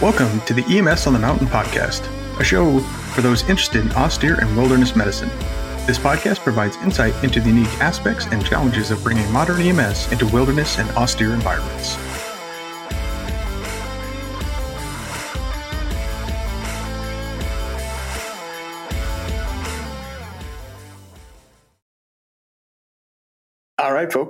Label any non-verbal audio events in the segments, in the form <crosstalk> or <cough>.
Welcome to the EMS on the Mountain podcast, a show for those interested in austere and wilderness medicine. This podcast provides insight into the unique aspects and challenges of bringing modern EMS into wilderness and austere environments.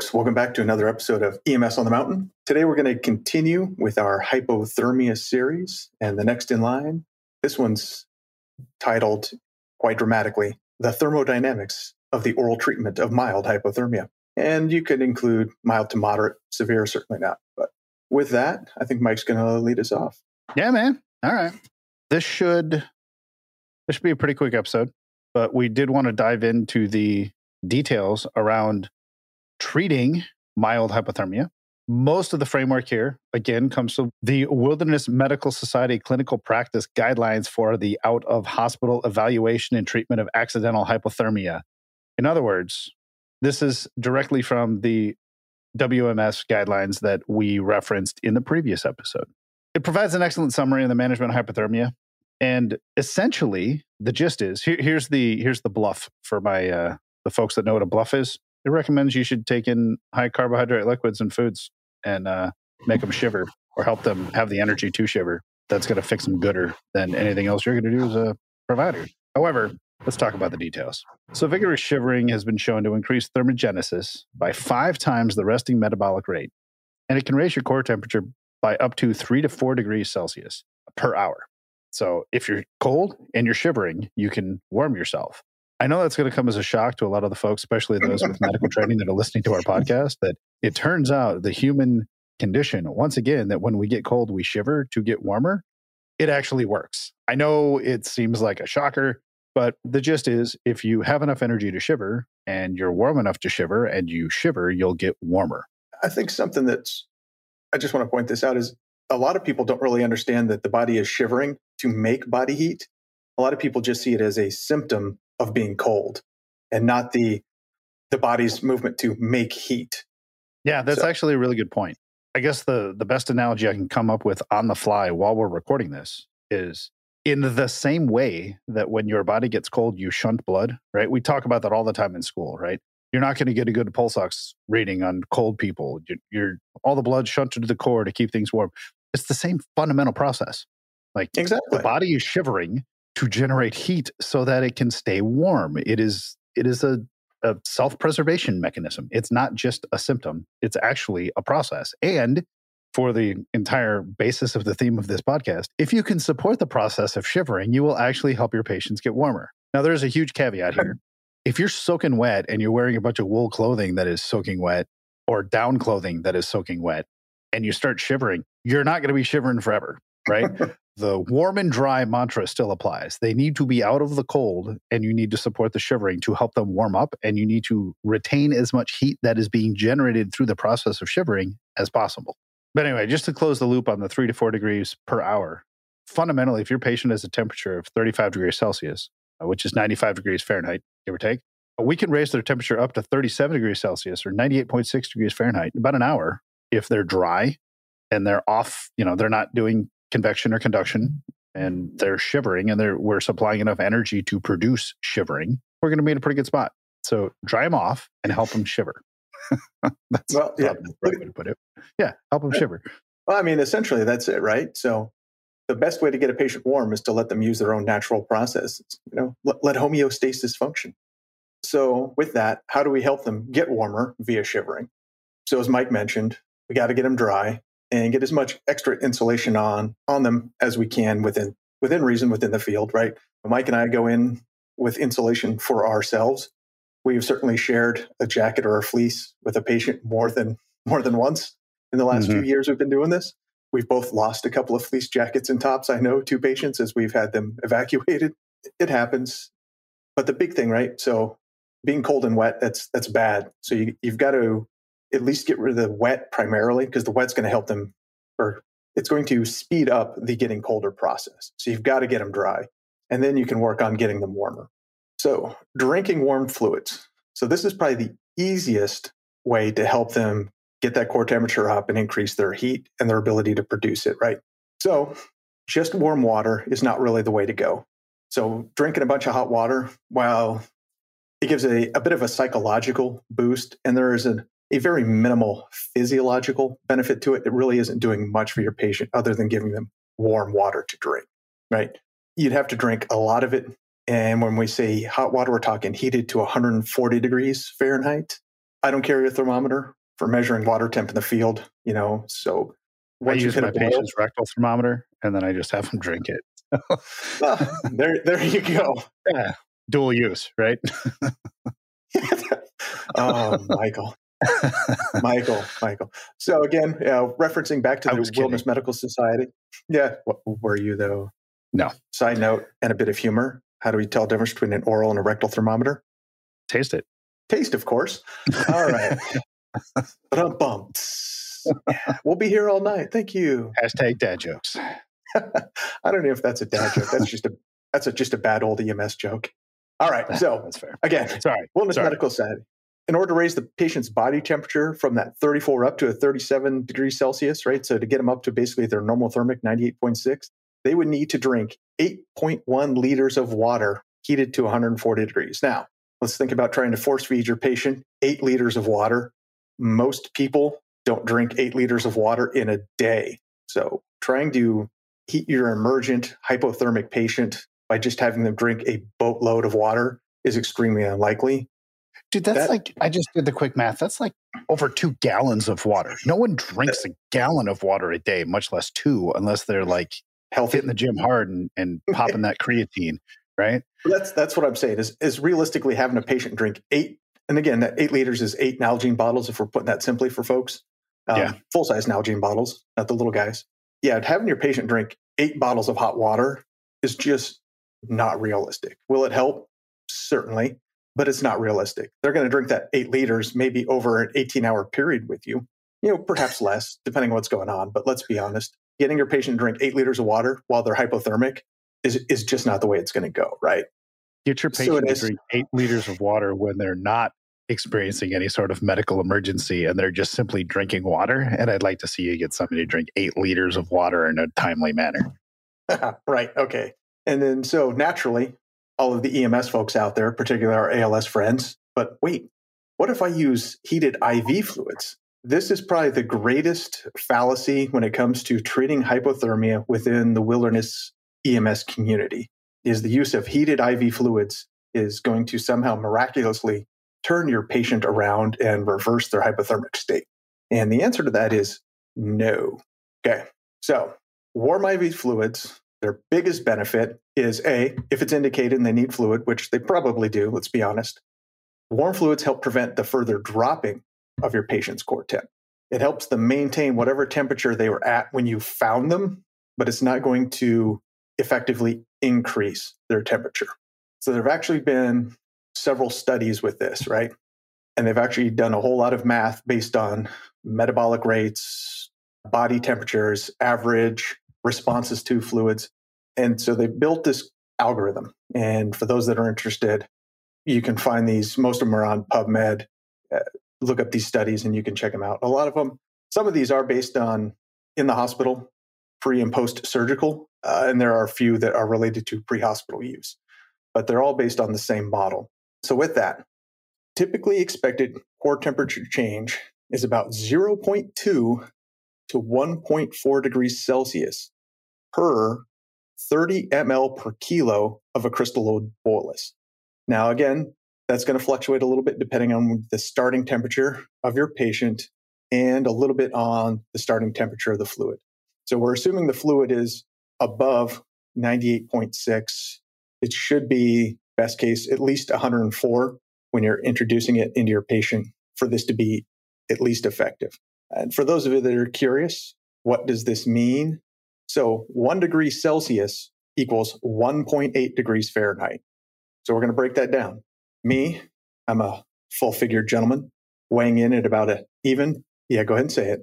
Folks, welcome back to another episode of EMS on the Mountain. Today we're going to continue with our hypothermia series. And the next in line, this one's titled quite dramatically The Thermodynamics of the Oral Treatment of Mild Hypothermia. And you could include mild to moderate, severe, certainly not. But with that, I think Mike's going to lead us off. Yeah, man. All right. This should this should be a pretty quick episode, but we did want to dive into the details around treating mild hypothermia. Most of the framework here, again, comes from the Wilderness Medical Society clinical practice guidelines for the out of hospital evaluation and treatment of accidental hypothermia. In other words, this is directly from the WMS guidelines that we referenced in the previous episode. It provides an excellent summary of the management of hypothermia. And essentially, the gist is here, here's the here's the BLUF for my uh, the folks that know what a BLUF is it recommends you should take in high carbohydrate liquids and foods and uh, make them shiver or help them have the energy to shiver. That's going to fix them gooder than anything else you're going to do as a provider. However, let's talk about the details. So, vigorous shivering has been shown to increase thermogenesis by five times the resting metabolic rate, and it can raise your core temperature by up to three to four degrees Celsius per hour. So, if you're cold and you're shivering, you can warm yourself. I know that's going to come as a shock to a lot of the folks, especially those with medical <laughs> training that are listening to our podcast, that it turns out the human condition, once again, that when we get cold, we shiver to get warmer. It actually works. I know it seems like a shocker, but the gist is if you have enough energy to shiver and you're warm enough to shiver and you shiver, you'll get warmer. I think something that's, I just want to point this out is a lot of people don't really understand that the body is shivering to make body heat. A lot of people just see it as a symptom of being cold and not the the body's movement to make heat. Yeah, that's so. actually a really good point. I guess the the best analogy I can come up with on the fly while we're recording this is in the same way that when your body gets cold, you shunt blood, right? We talk about that all the time in school, right? You're not going to get a good pulse ox reading on cold people. You're, you're all the blood shunted to the core to keep things warm. It's the same fundamental process. Like exactly. the body is shivering to generate heat so that it can stay warm. It is it is a, a self-preservation mechanism. It's not just a symptom. It's actually a process. And for the entire basis of the theme of this podcast, if you can support the process of shivering, you will actually help your patients get warmer. Now, there's a huge caveat here. If you're soaking wet and you're wearing a bunch of wool clothing that is soaking wet or down clothing that is soaking wet and you start shivering, you're not going to be shivering forever, right? <laughs> the warm and dry mantra still applies. They need to be out of the cold and you need to support the shivering to help them warm up. And you need to retain as much heat that is being generated through the process of shivering as possible. But anyway, just to close the loop on the three to four degrees per hour, fundamentally, if your patient has a temperature of 35 degrees Celsius, uh, which is 95 degrees Fahrenheit, give or take, uh, we can raise their temperature up to 37 degrees Celsius or 98.6 degrees Fahrenheit in about an hour if they're dry and they're off, you know, they're not doing convection or conduction and they're shivering and they're we're supplying enough energy to produce shivering, we're going to be in a pretty good spot. So dry them off and help them shiver. <laughs> that's well, yeah. the right way to put it. Yeah, help them shiver. Well, I mean, essentially that's it, right? So the best way to get a patient warm is to let them use their own natural processes. You know, let, let homeostasis function. So with that, how do we help them get warmer via shivering? So as Mike mentioned, we got to get them dry and get as much extra insulation on on them as we can within within reason within the field right? Mike and i go in with insulation for ourselves. We've certainly shared a jacket or a fleece with a patient more than more than once in the last mm-hmm. few years we've been doing this. We've both lost a couple of fleece jackets and tops i know to patients as we've had them evacuated. It happens. But the big thing right? So being cold and wet that's that's bad. So you, you've got to at least get rid of the wet primarily because the wet's going to help them or it's going to speed up the getting colder process. So you've got to get them dry and then you can work on getting them warmer. So drinking warm fluids. So this is probably the easiest way to help them get that core temperature up and increase their heat and their ability to produce it, right? So just warm water is not really the way to go. So drinking a bunch of hot water, while it gives a, a bit of a psychological boost, and there is a, a very minimal physiological benefit to it. It really isn't doing much for your patient other than giving them warm water to drink, right? You'd have to drink a lot of it. And when we say hot water, we're talking heated to 140 degrees Fahrenheit. I don't carry a thermometer for measuring water temp in the field, you know. So I use my patient's rectal thermometer and then I just have them drink it. well, there, there you go. <laughs> Yeah, dual use, right? <laughs> <laughs> oh, Michael. <laughs> Michael, Michael. So again, uh, referencing back to the Wilderness kidding. Medical Society. Yeah, what, were you though? No. Side note and a bit of humor. How do we tell the difference between an oral and a rectal thermometer? Taste it. Taste, of course. All right. <laughs> bum. We'll be here all night. Thank you. Hashtag dad jokes. <laughs> I don't know if that's a dad joke. That's just a that's a, just a bad old EMS joke. All right. So that's fair. Again, sorry. Wilderness sorry. Medical Society. In order to raise the patient's body temperature from that 34 up to a 37 degrees Celsius, right? So to get them up to basically their normal thermic 98.6, they would need to drink 8.1 liters of water heated to 140 degrees. Now, let's think about trying to force feed your patient eight liters of water. Most people don't drink eight liters of water in a day. So trying to heat your emergent hypothermic patient by just having them drink a boatload of water is extremely unlikely. Dude, that's that, like I just did the quick math. That's like over two gallons of water. No one drinks a gallon of water a day, much less two, unless they're like healthy hitting the gym hard and, and <laughs> popping that creatine, right? That's that's what I'm saying. Is is realistically having a patient drink eight, and again, that eight liters is eight Nalgene bottles. If we're putting that simply for folks, um, yeah, full size Nalgene bottles, not the little guys. Yeah, having your patient drink eight bottles of hot water is just not realistic. Will it help? Certainly, but it's not realistic. They're going to drink that eight liters maybe over an 18 hour period with you, you know, perhaps less, depending on what's going on. But let's be honest, getting your patient to drink eight liters of water while they're hypothermic is, is just not the way it's going to go, right? Get your patient so to drink eight liters of water when they're not experiencing any sort of medical emergency and they're just simply drinking water. And I'd like to see you get somebody to drink eight liters of water in a timely manner. <laughs> right. Okay. And then, so naturally, all of the EMS folks out there, particularly our ALS friends, but wait, what if I use heated IV fluids? This is probably the greatest fallacy when it comes to treating hypothermia within the wilderness EMS community is the use of heated IV fluids is going to somehow miraculously turn your patient around and reverse their hypothermic state? And the answer to that is no. Okay. So, warm IV fluids, their biggest benefit is A, if it's indicated and they need fluid, which they probably do, let's be honest, warm fluids help prevent the further dropping of your patient's core temp. It helps them maintain whatever temperature they were at when you found them, but it's not going to effectively increase their temperature. So there have actually been several studies with this, right? And they've actually done a whole lot of math based on metabolic rates, body temperatures, average responses to fluids. And so they built this algorithm. And for those that are interested, you can find these. Most of them are on PubMed. Uh, look up these studies and you can check them out. A lot of them, some of these are based on in the hospital, pre and post surgical. Uh, and there are a few that are related to pre hospital use, but they're all based on the same model. So, with that, typically expected core temperature change is about 0.2 to 1.4 degrees Celsius per 30 ml per kilo of a crystalloid bolus. Now, again, that's going to fluctuate a little bit depending on the starting temperature of your patient and a little bit on the starting temperature of the fluid. So we're assuming the fluid is above 98.6. It should be best case, at least 104 when you're introducing it into your patient for this to be at least effective. And for those of you that are curious, what does this mean? So one degree Celsius equals 1.8 degrees Fahrenheit. So we're going to break that down. Me, I'm a full figured gentleman weighing in at about a even. Yeah, go ahead and say it.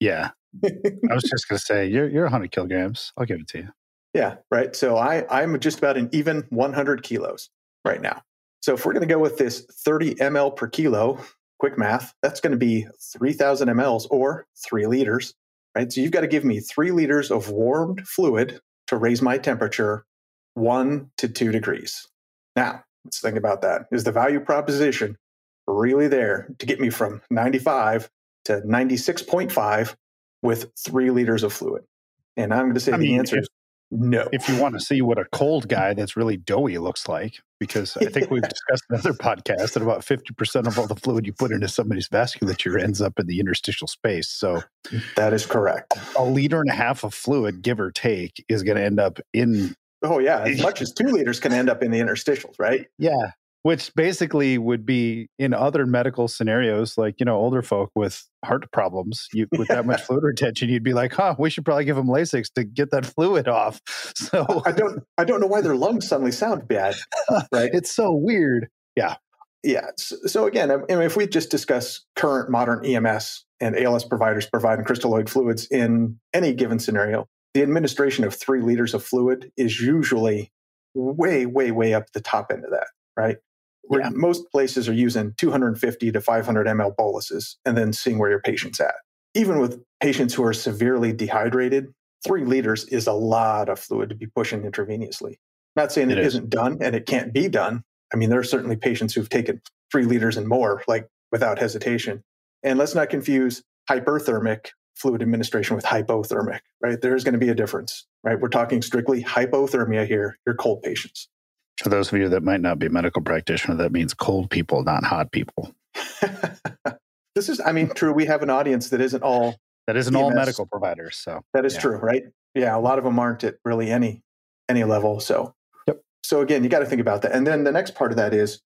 Yeah. I was just going to say, you're, you're 100 kilograms. I'll give it to you. Yeah, right. So I, I'm just about an even 100 kilos right now. So if we're going to go with this 30 ml per kilo, quick math, that's going to be 3,000 mLs or three liters, right? So you've got to give me three liters of warmed fluid to raise my temperature one to two degrees. Now, let's think about that. Is the value proposition really there to get me from 95 to 96.5 with three liters of fluid? And I'm going to say I the mean, answer is no. If you want to see what a cold guy that's really doughy looks like, because I think we've discussed in other podcasts that about 50% of all the fluid you put into somebody's vasculature ends up in the interstitial space. So that is correct. A liter and a half of fluid, give or take, is going to end up in. Oh, yeah. As much as two liters can end up in the interstitials, right? Yeah which basically would be in other medical scenarios, like you know, older folk with heart problems, you, with that much <laughs> fluid retention, you'd be like, "Huh, we should probably give them Lasix to get that <laughs> fluid off." So I don't, I don't know why their lungs suddenly sound bad, right? <laughs> it's so weird. Yeah, yeah. So, so again, um, I mean, if we just discuss current modern EMS and ALS providers providing crystalloid fluids in any given scenario, the administration of three liters of fluid is usually way, way, way up the top end of that, right? Where yeah. most places are using 250 to 500 ml boluses and then seeing where your patient's at. Even with patients who are severely dehydrated, three liters is a lot of fluid to be pushing intravenously. Not saying it, it isn't done and it can't be done. I mean, there are certainly patients who've taken three liters and more, like without hesitation. And let's not confuse hyperthermic fluid administration with hypothermic, right? There's going to be a difference, right? We're talking strictly hypothermia here, your cold patients. For those of you that might not be medical practitioner, that means cold people, not hot people. <laughs> this is, I mean, true. We have an audience that isn't all that isn't EMS. all medical providers. So that is yeah. true, right? Yeah, a lot of them aren't at really any any level. So, yep. So again, you got to think about that. And then the next part of that is,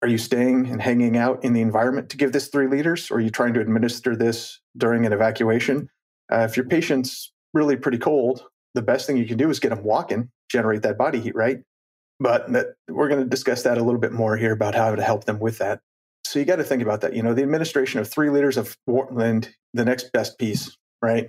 are you staying and hanging out in the environment to give this three liters, or are you trying to administer this during an evacuation? Uh, if your patient's really pretty cold, the best thing you can do is get them walking, generate that body heat, right? But that, we're going to discuss that a little bit more here about how to help them with that. So you got to think about that. You know, the administration of three liters of and the next best piece, right?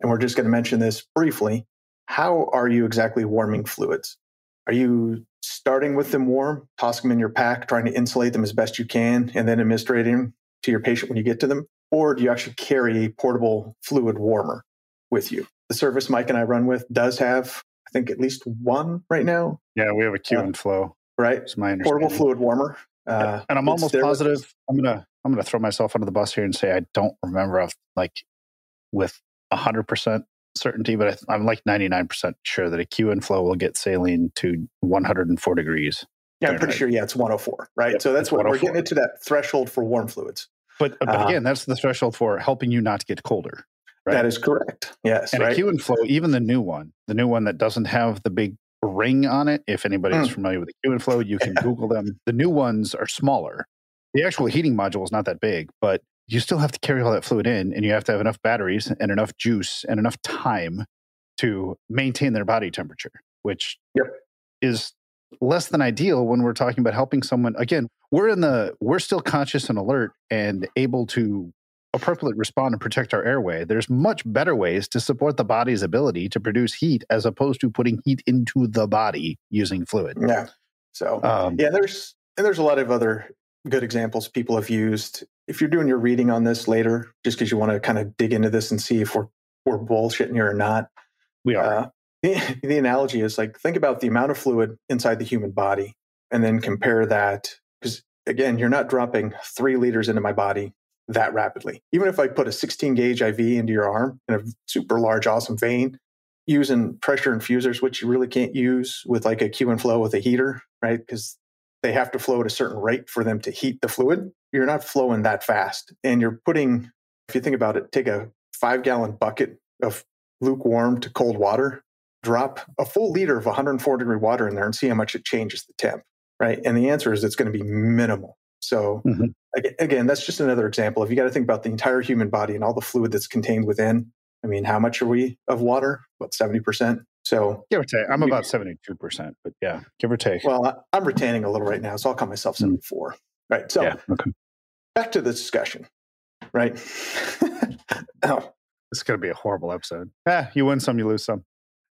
And we're just going to mention this briefly. How are you exactly warming fluids? Are you starting with them warm, tossing them in your pack, trying to insulate them as best you can, and then administrating to your patient when you get to them? Or do you actually carry a portable fluid warmer with you? The service Mike and I run with does have think at least one right now. Yeah, we have a Q uh, and flow. Right. It's my portable fluid warmer. Uh, and I'm almost positive. I'm gonna I'm gonna throw myself under the bus here and say I don't remember of like with hundred percent certainty, but I, am like 99 percent sure that a QinFlow will get saline to 104 degrees. Yeah, I'm pretty sure. Yeah, it's 104. Right. Yep, so that's what we're getting into that threshold for warm fluids. But, but uh, again, that's the threshold for helping you not to get colder. Right? That is correct. Yes. And right? a QinFlow, even the new one, the new one that doesn't have the big ring on it. If anybody is mm. familiar with the QinFlow, you can <laughs> Google them. The new ones are smaller. The actual heating module is not that big, but you still have to carry all that fluid in and you have to have enough batteries and enough juice and enough time to maintain their body temperature, which yep. is less than ideal when we're talking about helping someone. Again, we're in the, we're still conscious and alert and able to appropriately respond and protect our airway, there's much better ways to support the body's ability to produce heat as opposed to putting heat into the body using fluid. Yeah. So um, yeah, there's and there's a lot of other good examples people have used. If you're doing your reading on this later, just because you want to kind of dig into this and see if we're we're bullshitting here or not, we are. Uh, the, the analogy is like think about the amount of fluid inside the human body, and then compare that because again, you're not dropping three liters into my body that rapidly. Even if I put a 16 gauge IV into your arm in a super large, awesome vein, using pressure infusers, which you really can't use with like a QinFlow with a heater, right? Because they have to flow at a certain rate for them to heat the fluid. You're not flowing that fast. And you're putting, if you think about it, take a five gallon bucket of lukewarm to cold water, drop a full liter of 104 degree water in there and see how much it changes the temp, right? And the answer is it's going to be minimal. So mm-hmm. Again, that's just another example. If you got to think about the entire human body and all the fluid that's contained within, I mean, how much are we of water? What, 70%? So give or take. I'm about 72%, but yeah, give or take. Well, I, am retaining a little right now, so I'll call myself mm. 74. Mm-hmm. Right. So yeah, okay. back to the discussion, right? <laughs> oh. This is going to be a horrible episode. Ah, you win some, you lose some.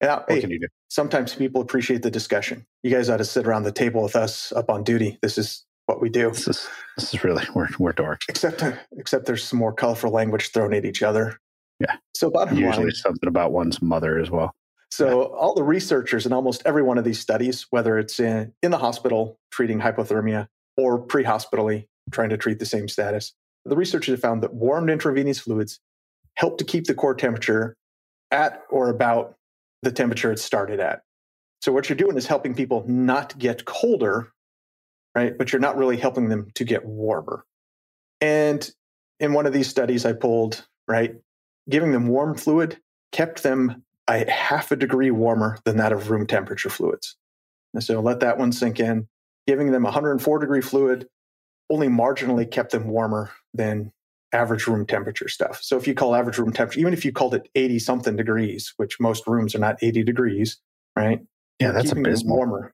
Yeah, what hey, can you do? Sometimes people appreciate the discussion. You guys ought to sit around the table with us up on duty. This is what we do. This is this is really <laughs> we're we're dark. Except except there's some more colorful language thrown at each other. Yeah. So bottom usually line, something about one's mother as well. So all the researchers in almost every one of these studies, whether it's in, in the hospital treating hypothermia or pre-hospitally trying to treat the same status, the researchers have found that warmed intravenous fluids help to keep the core temperature at or about the temperature it started at. So what you're doing is helping people not get colder, right? But you're not really helping them to get warmer. And in one of these studies I pulled, right, giving them warm fluid kept them a half a degree warmer than that of room temperature fluids. And so let that one sink in. Giving them 104 degree fluid only marginally kept them warmer than average room temperature stuff. So if you call average room temperature, even if you called it 80 something degrees, which most rooms are not 80 degrees, right? Yeah, that's abysmal. Warmer,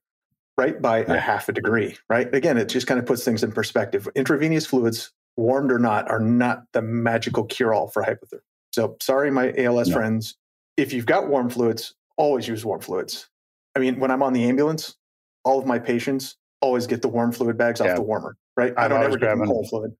right? By yeah. a half a degree, right? Again, it just kind of puts things in perspective. Intravenous fluids, warmed or not, are not the magical cure all for hypothermia. So sorry, my ALS no. friends. If you've got warm fluids, always use warm fluids. I mean, when I'm on the ambulance, all of my patients always get the warm fluid bags yeah. off the warmer, right? I don't ever get cold fluid.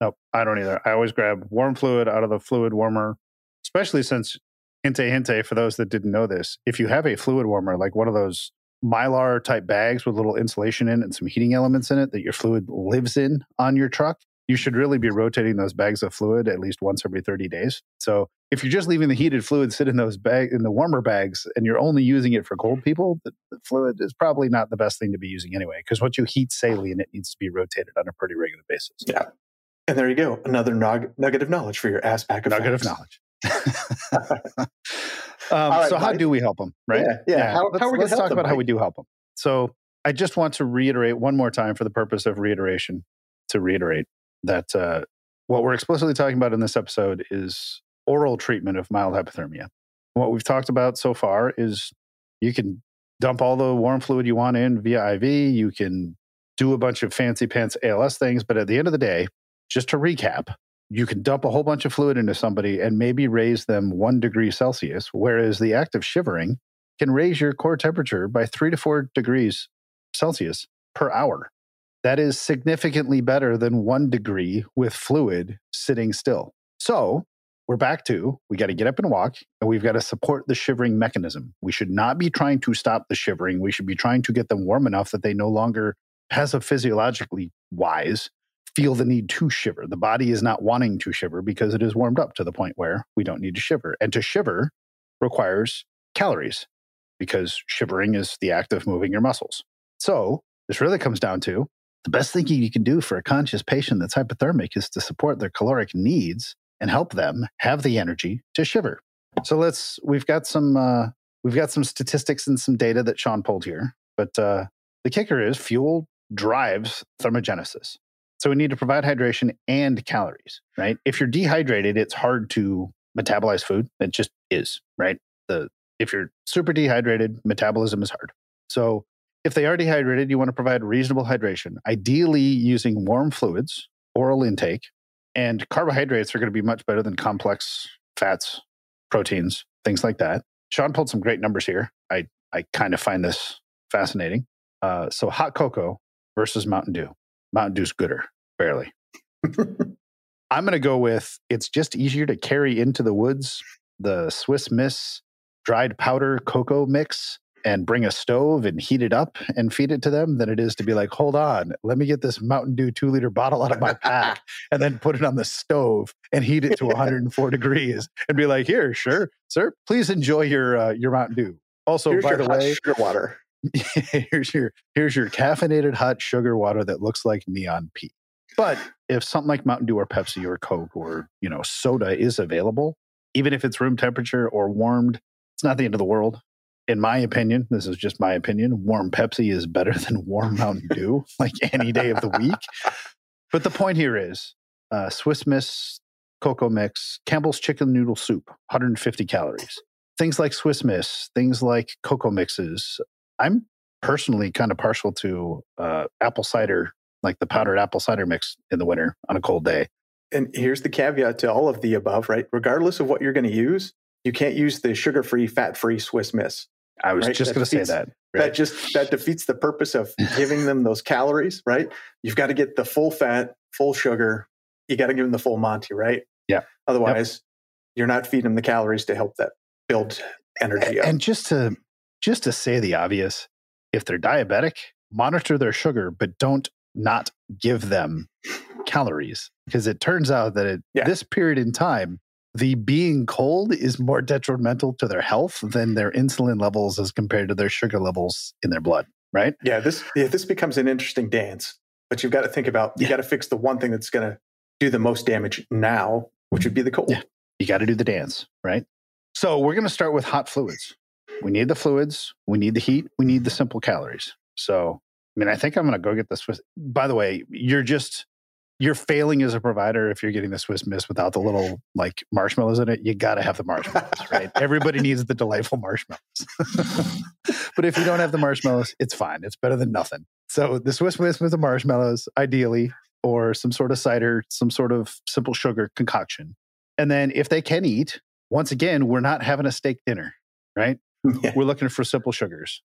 Nope, I don't either. I always grab warm fluid out of the fluid warmer, especially since hinte hinte for those that didn't know this. If you have a fluid warmer, like one of those mylar type bags with a little insulation in it and some heating elements in it that your fluid lives in on your truck, you should really be rotating those bags of fluid at least once every 30 days. So if you're just leaving the heated fluid sit in those bag in the warmer bags and you're only using it for cold people, the, the fluid is probably not the best thing to be using anyway. Because once you heat saline, it needs to be rotated on a pretty regular basis. Yeah. And there you go. Another nugget of knowledge for your ass pack of nugget facts. of knowledge. <laughs> um, right, so how do we help them? Right? Yeah. yeah. yeah. How, let's, how are we let's talk them, about Mike? how we do help them. So I just want to reiterate one more time for the purpose of reiteration to reiterate that uh, what we're explicitly talking about in this episode is oral treatment of mild hypothermia. What we've talked about so far is you can dump all the warm fluid you want in via IV. You can do a bunch of fancy pants ALS things. But at the end of the day, just to recap, you can dump a whole bunch of fluid into somebody and maybe raise them one degree Celsius, whereas the act of shivering can raise your core temperature by three to four degrees Celsius per hour. That is significantly better than one degree with fluid sitting still. So we're back to we got to get up and walk, and we've got to support the shivering mechanism. We should not be trying to stop the shivering. We should be trying to get them warm enough that they no longer, as a physiologically wise, feel the need to shiver. The body is not wanting to shiver because it is warmed up to the point where we don't need to shiver. And to shiver requires calories because shivering is the act of moving your muscles. So this really comes down to the best thing you can do for a conscious patient that's hypothermic is to support their caloric needs and help them have the energy to shiver. So let's we've got some uh, we've got some statistics and some data that Sean pulled here, but uh, the kicker is fuel drives thermogenesis. So we need to provide hydration and calories, right? If you're dehydrated, it's hard to metabolize food. It just is, right? The if you're super dehydrated, metabolism is hard. So if they are dehydrated, you want to provide reasonable hydration, ideally using warm fluids, oral intake, and carbohydrates are going to be much better than complex fats, proteins, things like that. Sean pulled some great numbers here. I, I kind of find this fascinating. Uh, so, hot cocoa versus Mountain Dew. Mountain Dew's gooder, barely. <laughs> I'm going to go with it's just easier to carry into the woods the Swiss Miss dried powder cocoa mix and bring a stove and heat it up and feed it to them than it is to be like, hold on, let me get this Mountain Dew two liter bottle out of my pack <laughs> and then put it on the stove and heat it to 104 degrees and be like, here, sure, sir, please enjoy your uh, your Mountain Dew. Also, here's by the way, sugar water. <laughs> here's your here's your caffeinated hot sugar water that looks like neon pea. But if something like Mountain Dew or Pepsi or Coke or you know soda is available, even if it's room temperature or warmed, it's not the end of the world in my opinion, this is just my opinion, warm Pepsi is better <laughs> than warm Mountain Dew, like any day of the week. But the point here is uh, Swiss Miss cocoa mix, Campbell's chicken noodle soup, 150 calories. Things like Swiss Miss, things like cocoa mixes. I'm personally kind of partial to uh, apple cider, like the powdered apple cider mix in the winter on a cold day. And here's the caveat to all of the above, right? Regardless of what you're going to use, you can't use the sugar free, fat free Swiss Miss. I was right? just going to say that. Right? That just that defeats the purpose of <laughs> giving them those calories, right? You've got to get the full fat, full sugar. You got to give them the full Monty, right? Yeah. Otherwise, yep. you're not feeding them the calories to help that build energy up. And just to just to say the obvious, if they're diabetic, monitor their sugar, but don't not give them calories because it turns out that at Yeah. this period in time, the being cold is more detrimental to their health than their insulin levels as compared to their sugar levels in their blood, right? Yeah, this yeah, this becomes an interesting dance. But you've got to think about you Yeah. got to fix the one thing that's going to do the most damage now, which would be the cold. Yeah. You got to do the dance, right? So we're going to start with hot fluids. We need the fluids, we need the heat, we need the simple calories. So, I mean, I think I'm going to go get the Swiss. By the way, you're just you're failing as a provider if you're getting the Swiss Miss without the little like marshmallows in it. You got to have the marshmallows, right? <laughs> Everybody needs the delightful marshmallows. <laughs> but if you don't have the marshmallows, it's fine. It's better than nothing. So the Swiss Miss with the marshmallows, ideally, or some sort of cider, some sort of simple sugar concoction. And then if they can eat, once again, we're not having a steak dinner, right? <laughs> Yeah. We're looking for simple sugars.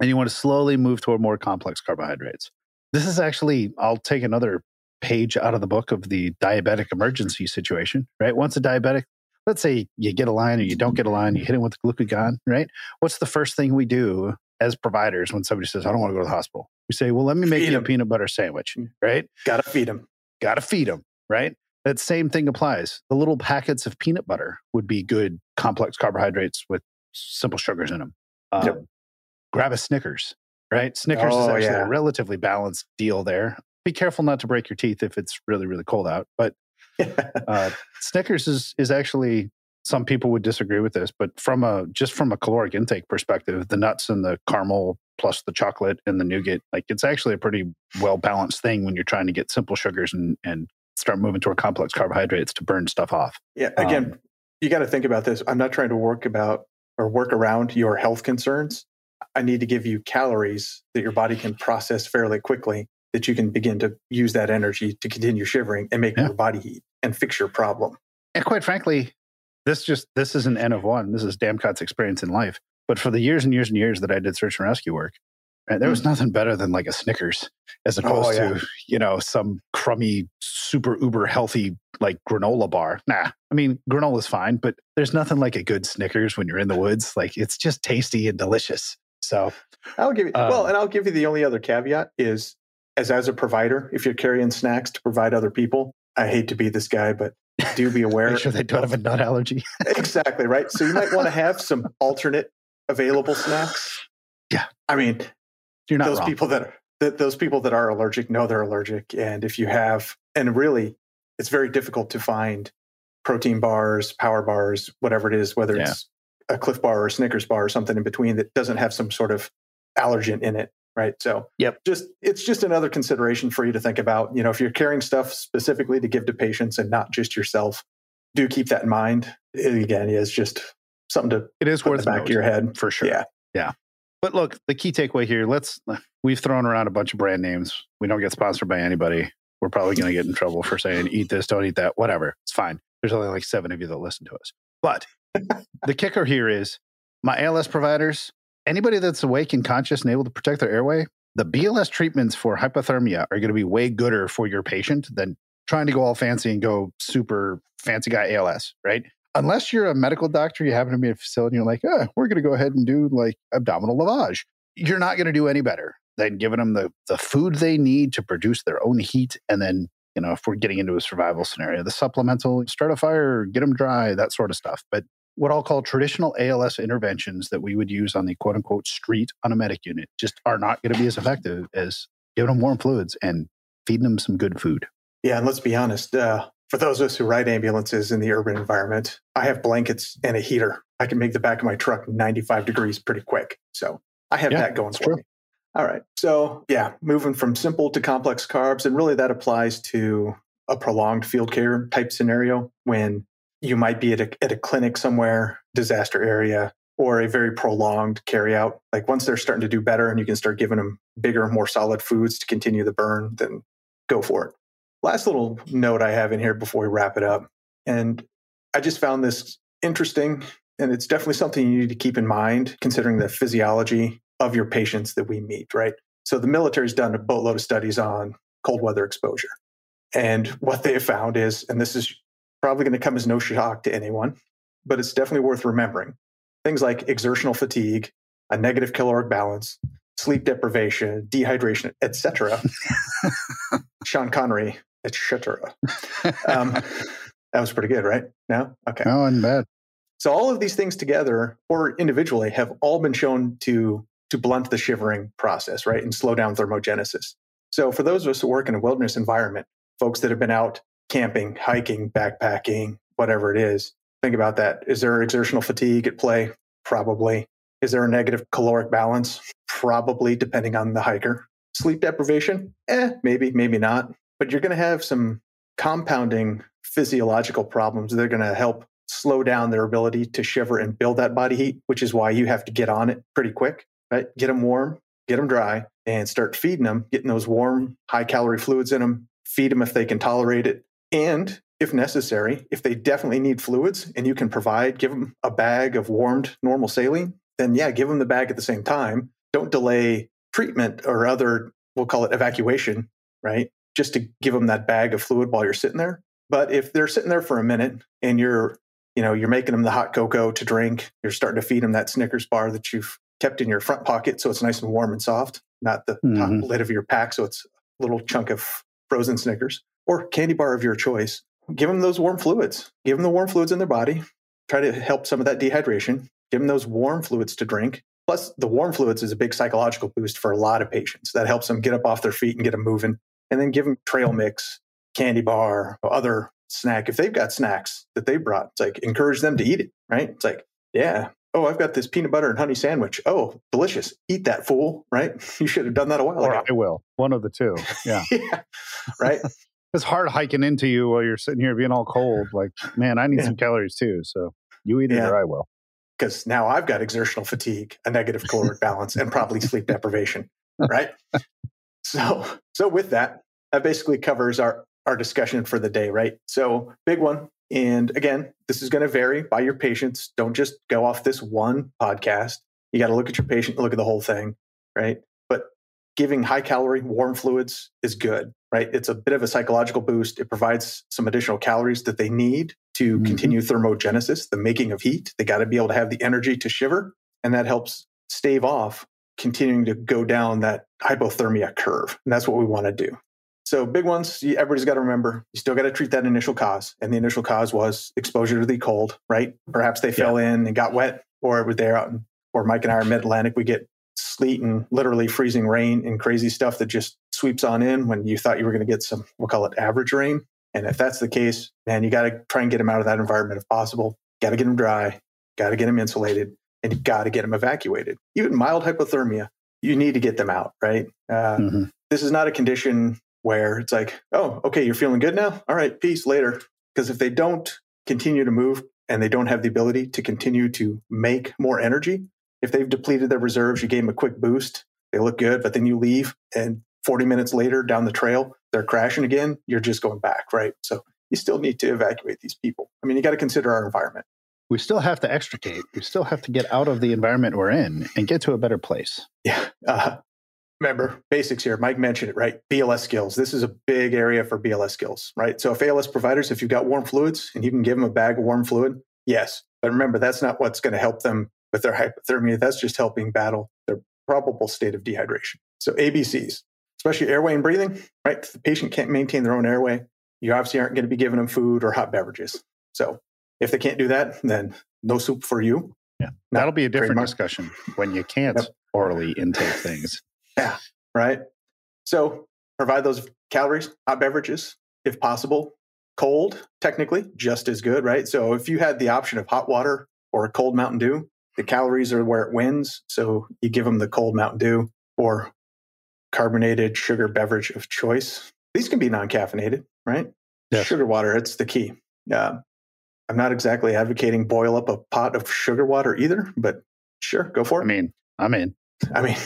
And you want to slowly move toward more complex carbohydrates. This is actually, I'll take another page out of the book of the diabetic emergency situation, right? Once a diabetic, let's say you get a line or you don't get a line, you hit him with glucagon, right? What's the first thing we do as providers when somebody says, I don't want to go to the hospital? We say, well, let me make Feed you a peanut butter sandwich, mm. right? Got to feed them. got to feed them, right? That same thing applies. The little packets of peanut butter would be good complex carbohydrates with simple sugars in them. Um, Yep. Grab a Snickers, right? Snickers is Oh, actually yeah. a relatively balanced deal there. Be careful not to break your teeth if it's really, really cold out. But <laughs> uh, Snickers is is actually some people would disagree with this, but from a just from a caloric intake perspective, the nuts and the caramel plus the chocolate and the nougat, like it's actually a pretty well balanced thing when you're trying to get simple sugars and and start moving toward complex carbohydrates to burn stuff off. yeah. Again, Um, you got to think about this. I'm not trying to work about or work around your health concerns. I need to give you calories that your body can process fairly quickly that you can begin to use that energy to continue shivering and make Yeah. your body heat and fix your problem. And quite frankly, this just this is an N of one. This is Damcott's experience in life. But for the years and years and years that I did search and rescue work, right, there was nothing better than like a Snickers as opposed yeah. to, you know, some crummy, super uber healthy like granola bar. Nah. I mean, granola is fine, but there's nothing like a good Snickers when you're in the woods. Like it's just tasty and delicious. So I'll give you well, Um, and I'll give you the only other caveat is as as a provider, if you're carrying snacks to provide other people, I hate to be this guy, but do be <laughs> aware. make sure they don't have a nut allergy. <laughs> exactly right. So you might want to have some alternate available snacks. <sighs> Yeah. I mean, You're not those wrong. people that are that those people that are allergic know they're allergic, and if you have, and really, it's very difficult to find protein bars, power bars, whatever it is, whether Yeah. it's a Clif Bar or a Snickers bar or something in between that doesn't have some sort of allergen in it, right? So, Yep. just it's just another consideration for you to think about. You know, if you're carrying stuff specifically to give to patients and not just yourself, do keep that in mind. It, again, is just something to it is worth the back of your head. for sure. Yeah, yeah. But look, the key takeaway here, let's <laughs> we've thrown around a bunch of brand names. We don't get sponsored by anybody. We're probably going to get in trouble for saying eat this, don't eat that, whatever. It's fine. There's only like 7 of you that listen to us. But the kicker here is my ALS providers, anybody that's awake and conscious and able to protect their airway, the BLS treatments for hypothermia are going to be way gooder for your patient than trying to go all fancy and go super fancy guy ALS, right? Unless you're a medical doctor, you happen to be at a facility, you're like, oh, we're going to go ahead and do like abdominal lavage. You're not going to do any better than giving them the, the food they need to produce their own heat. And then, you know, if we're getting into a survival scenario, the supplemental, start a fire, get them dry, that sort of stuff. But what I'll call traditional ALS interventions that we would use on the quote unquote street on a medic unit just are not going to be as effective as giving them warm fluids and feeding them some good food. Yeah, and let's be honest. Uh, for those of us who ride ambulances in the urban environment, I have blankets and a heater. I can make the back of my truck 95 degrees pretty quick. So I have Yeah, that going for true. me. All right. So, yeah, moving from simple to complex carbs. And really, that applies to a prolonged field care type scenario when you might be at a, at a clinic somewhere, disaster area, or a very prolonged carry out. Like once they're starting to do better and you can start giving them bigger, more solid foods to continue the burn, then go for it last little note I have in here before we wrap it up. And I just found this interesting. And it's definitely something you need to keep in mind considering the physiology of your patients that we meet, right? So the military's done a boatload of studies on cold weather exposure. And what they have found is, and this is probably going to come as no shock to anyone, but it's definitely worth remembering. things like exertional fatigue, a negative caloric balance, sleep deprivation, dehydration, etc. <laughs> Sean Connery, etc. Um, <laughs> that was pretty good, right? No, okay. No, and bad. So all of these things together or individually have all been shown to to blunt the shivering process, right, and slow down thermogenesis. So for those of us who work in a wilderness environment, folks that have been out camping, hiking, backpacking, whatever it is, think about that. Is there exertional fatigue at play? Probably. Is there a negative caloric balance? Probably, depending on the hiker. Sleep deprivation? Eh, maybe, maybe not. But you're going to have some compounding physiological problems. They're going to help slow down their ability to shiver and build that body heat, which is why you have to get on it pretty quick, right? Get them warm, get them dry, and start feeding them, getting those warm, high calorie fluids in them, feed them if they can tolerate it. And if necessary, if they definitely need fluids and you can provide, give them a bag of warmed normal saline, then yeah, give them the bag at the same time. Don't delay treatment or other, we'll call it evacuation, right? Just to give them that bag of fluid while you're sitting there. But if they're sitting there for a minute and you're, you know, you're making them the hot cocoa to drink, you're starting to feed them that Snickers bar that you've kept in your front pocket so it's nice and warm and soft, not the mm-hmm. top lid of your pack so it's a little chunk of frozen Snickers or candy bar of your choice. Give them those warm fluids. Give them the warm fluids in their body. Try to help some of that dehydration. Give them those warm fluids to drink. Plus, the warm fluids is a big psychological boost for a lot of patients. That helps them get up off their feet and get them moving. And then give them trail mm-hmm. mix, candy bar, other snack. If they've got snacks that they brought, it's like encourage them to eat it, right? It's like, yeah, oh, I've got this peanut butter and honey sandwich. Oh, delicious. Eat that fool, right? <laughs> You should have done that a while or ago. I will. One of the two. Yeah. <laughs> yeah. Right. <laughs> it's hard hiking into you while you're sitting here being all cold. Like, man, I need yeah. some calories too. So you eat it yeah. or I will. Because now I've got exertional fatigue, a negative caloric <laughs> balance, and probably sleep deprivation. Right. <laughs> so, so with that, that basically covers our our discussion for the day. Right. So, big one. And again, this is going to vary by your patients. Don't just go off this one podcast. You got to look at your patient, look at the whole thing. Right. But giving high calorie warm fluids is good right? It's a bit of a psychological boost. It provides some additional calories that they need to mm-hmm. continue thermogenesis, the making of heat. They got to be able to have the energy to shiver, and that helps stave off continuing to go down that hypothermia curve. And that's what we want to do. So, big ones, everybody's got to remember you still got to treat that initial cause. And the initial cause was exposure to the cold, right? Perhaps they yeah. fell in and got wet, or were there out in, or Mike and I are mid Atlantic, we get sleet and literally freezing rain and crazy stuff that just sweeps on in when you thought you were going to get some, we'll call it average rain. And if that's the case, man, you got to try and get them out of that environment if possible. Got to get them dry, got to get them insulated, and you got to get them evacuated. Even mild hypothermia, you need to get them out, right? Uh, mm-hmm. This is not a condition where it's like, oh, okay, you're feeling good now? All right, peace later. Because if they don't continue to move and they don't have the ability to continue to make more energy, if they've depleted their reserves, you gave them a quick boost, they look good, but then you leave and 40 minutes later down the trail, they're crashing again, you're just going back, right? So you still need to evacuate these people. I mean, you got to consider our environment. We still have to extricate. We still have to get out of the environment we're in and get to a better place. Yeah. Uh, remember, basics here. Mike mentioned it, right? BLS skills. This is a big area for BLS skills, right? So, if ALS providers, if you've got warm fluids and you can give them a bag of warm fluid, yes. But remember, that's not what's going to help them with their hypothermia. That's just helping battle their probable state of dehydration. So, ABCs especially airway and breathing, right? If the patient can't maintain their own airway, you obviously aren't going to be giving them food or hot beverages. So if they can't do that, then no soup for you. Yeah. That'll be a different discussion when you can't yep. orally intake things. <laughs> Yeah. Right. So provide those calories, hot beverages, if possible. Cold, technically, just as good, right? So if you had the option of hot water or a cold Mountain Dew, the calories are where it wins. So you give them the cold Mountain Dew or carbonated sugar beverage of choice. These can be non caffeinated, right? Yes. Sugar water, it's the key. Uh, I'm not exactly advocating boil up a pot of sugar water either, but sure, go for it. I mean, I'm in. I mean,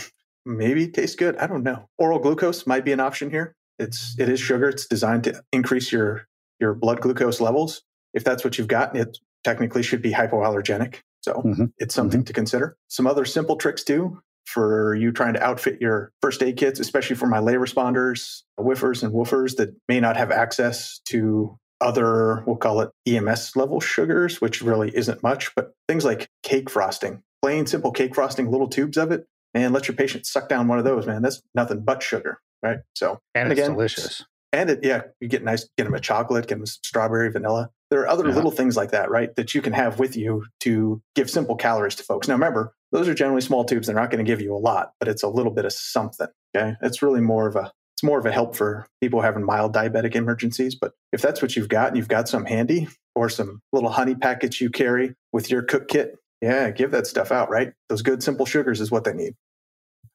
maybe it tastes good. I don't know. Oral glucose might be an option here. It's it is sugar. It's designed to increase your your blood glucose levels. If that's what you've got, it technically should be hypoallergenic. So mm-hmm. it's something mm-hmm. to consider. Some other simple tricks too for you trying to outfit your first aid kits, especially for my lay responders, whiffers and woofers that may not have access to other, we'll call it EMS level sugars, which really isn't much, but things like cake frosting, plain simple cake frosting, little tubes of it, and let your patient suck down one of those, man. That's nothing but sugar, right? So, and, and it's again, delicious. And it, yeah, you get nice, get them a chocolate, get them strawberry, vanilla. There are other yeah. little things like that, right? That you can have with you to give simple calories to folks. Now, remember, those are generally small tubes. They're not going to give you a lot, but it's a little bit of something. Okay. It's really more of a, it's more of a help for people having mild diabetic emergencies. But if that's what you've got and you've got some handy or some little honey packets you carry with your cook kit, yeah, give that stuff out, right? Those good simple sugars is what they need.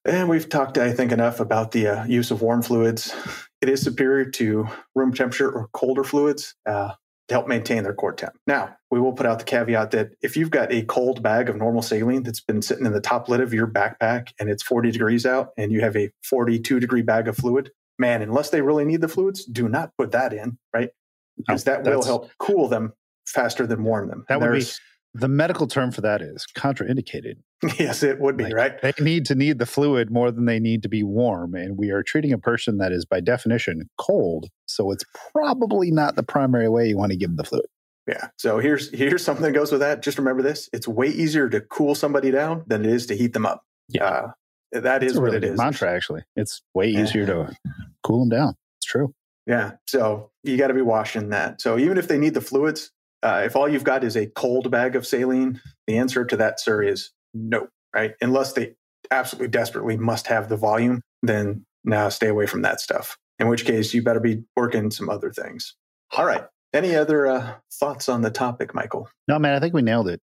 And we've talked, I think, enough about the uh, use of warm fluids. It is superior to room temperature or colder fluids uh, to help maintain their core temp. Now, we will put out the caveat that if you've got a cold bag of normal saline that's been sitting in the top lid of your backpack and it's 40 degrees out and you have a 42 degree bag of fluid, man, unless they really need the fluids, do not put that in, right? Because that will help cool them faster than warm them. That would be the medical term for that is contraindicated. Yes, it would be, like, right? They need to need the fluid more than they need to be warm. And we are treating a person that is, by definition, cold. So it's probably not the primary way you want to give them the fluid. Yeah. So here's here's something that goes with that. Just remember this: it's way easier to cool somebody down than it is to heat them up. Yeah, uh, that is really what it is. Mantra, actually, it's way easier to cool them down. It's true. Yeah. So you got to be washing that. So even if they need the fluids, uh, if all you've got is a cold bag of saline, the answer to that, sir, is no, right? Unless they absolutely desperately must have the volume, then now stay away from that stuff. In which case, you better be working some other things. All right. Any other uh, thoughts on the topic, Michael? No, man, I think we nailed it.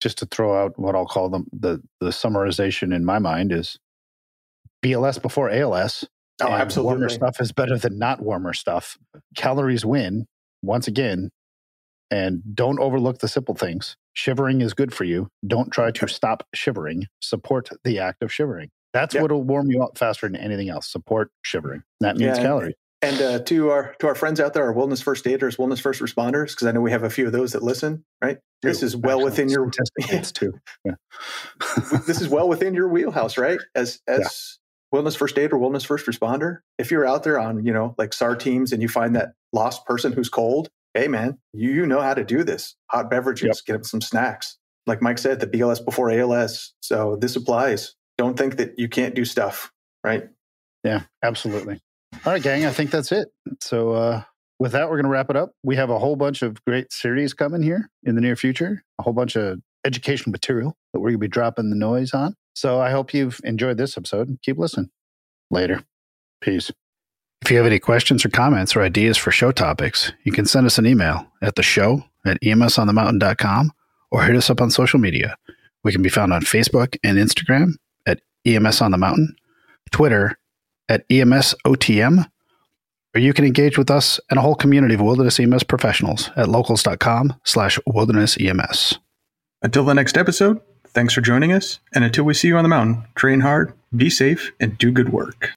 Just to throw out what I'll call the, the, the summarization in my mind is BLS before ALS. Oh, absolutely. Warmer stuff is better than not warmer stuff. Calories win once again and don't overlook the simple things. Shivering is good for you. Don't try to stop shivering. Support the act of shivering. That's what'll warm you up faster than anything else. Support shivering. That means yeah, calories. And uh, to our to our friends out there, our wilderness first aiders, wilderness first responders, because I know we have a few of those that listen. Right, this is well within your <laughs> too. Yeah. this is well within your wheelhouse, right? As <laughs> as yeah. wilderness first aid or wilderness first responder, if you're out there on you know like SAR teams and you find that lost person who's cold, hey man, you, you know how to do this. Hot beverages, yep. get them some snacks. Like Mike said, the BLS before ALS. So this applies. Don't think that you can't do stuff, right? Yeah, absolutely. All right, gang, I think that's it. So uh with that, we're going to wrap it up. We have a whole bunch of great series coming here in the near future, a whole bunch of educational material that we're going to be dropping the noise on. So I hope you've enjoyed this episode. Keep listening. Later. Peace. If you have any questions or comments or ideas for show topics, you can send us an email at the show at emsonthemountain.com or hit us up on social media. We can be found on Facebook and Instagram at EMS on the Mountain, Twitter at EMSOTM, or you can engage with us and a whole community of wilderness EMS professionals at locals.com slash wilderness EMS. Until the next episode, thanks for joining us, and until we see you on the mountain, train hard, be safe, and do good work.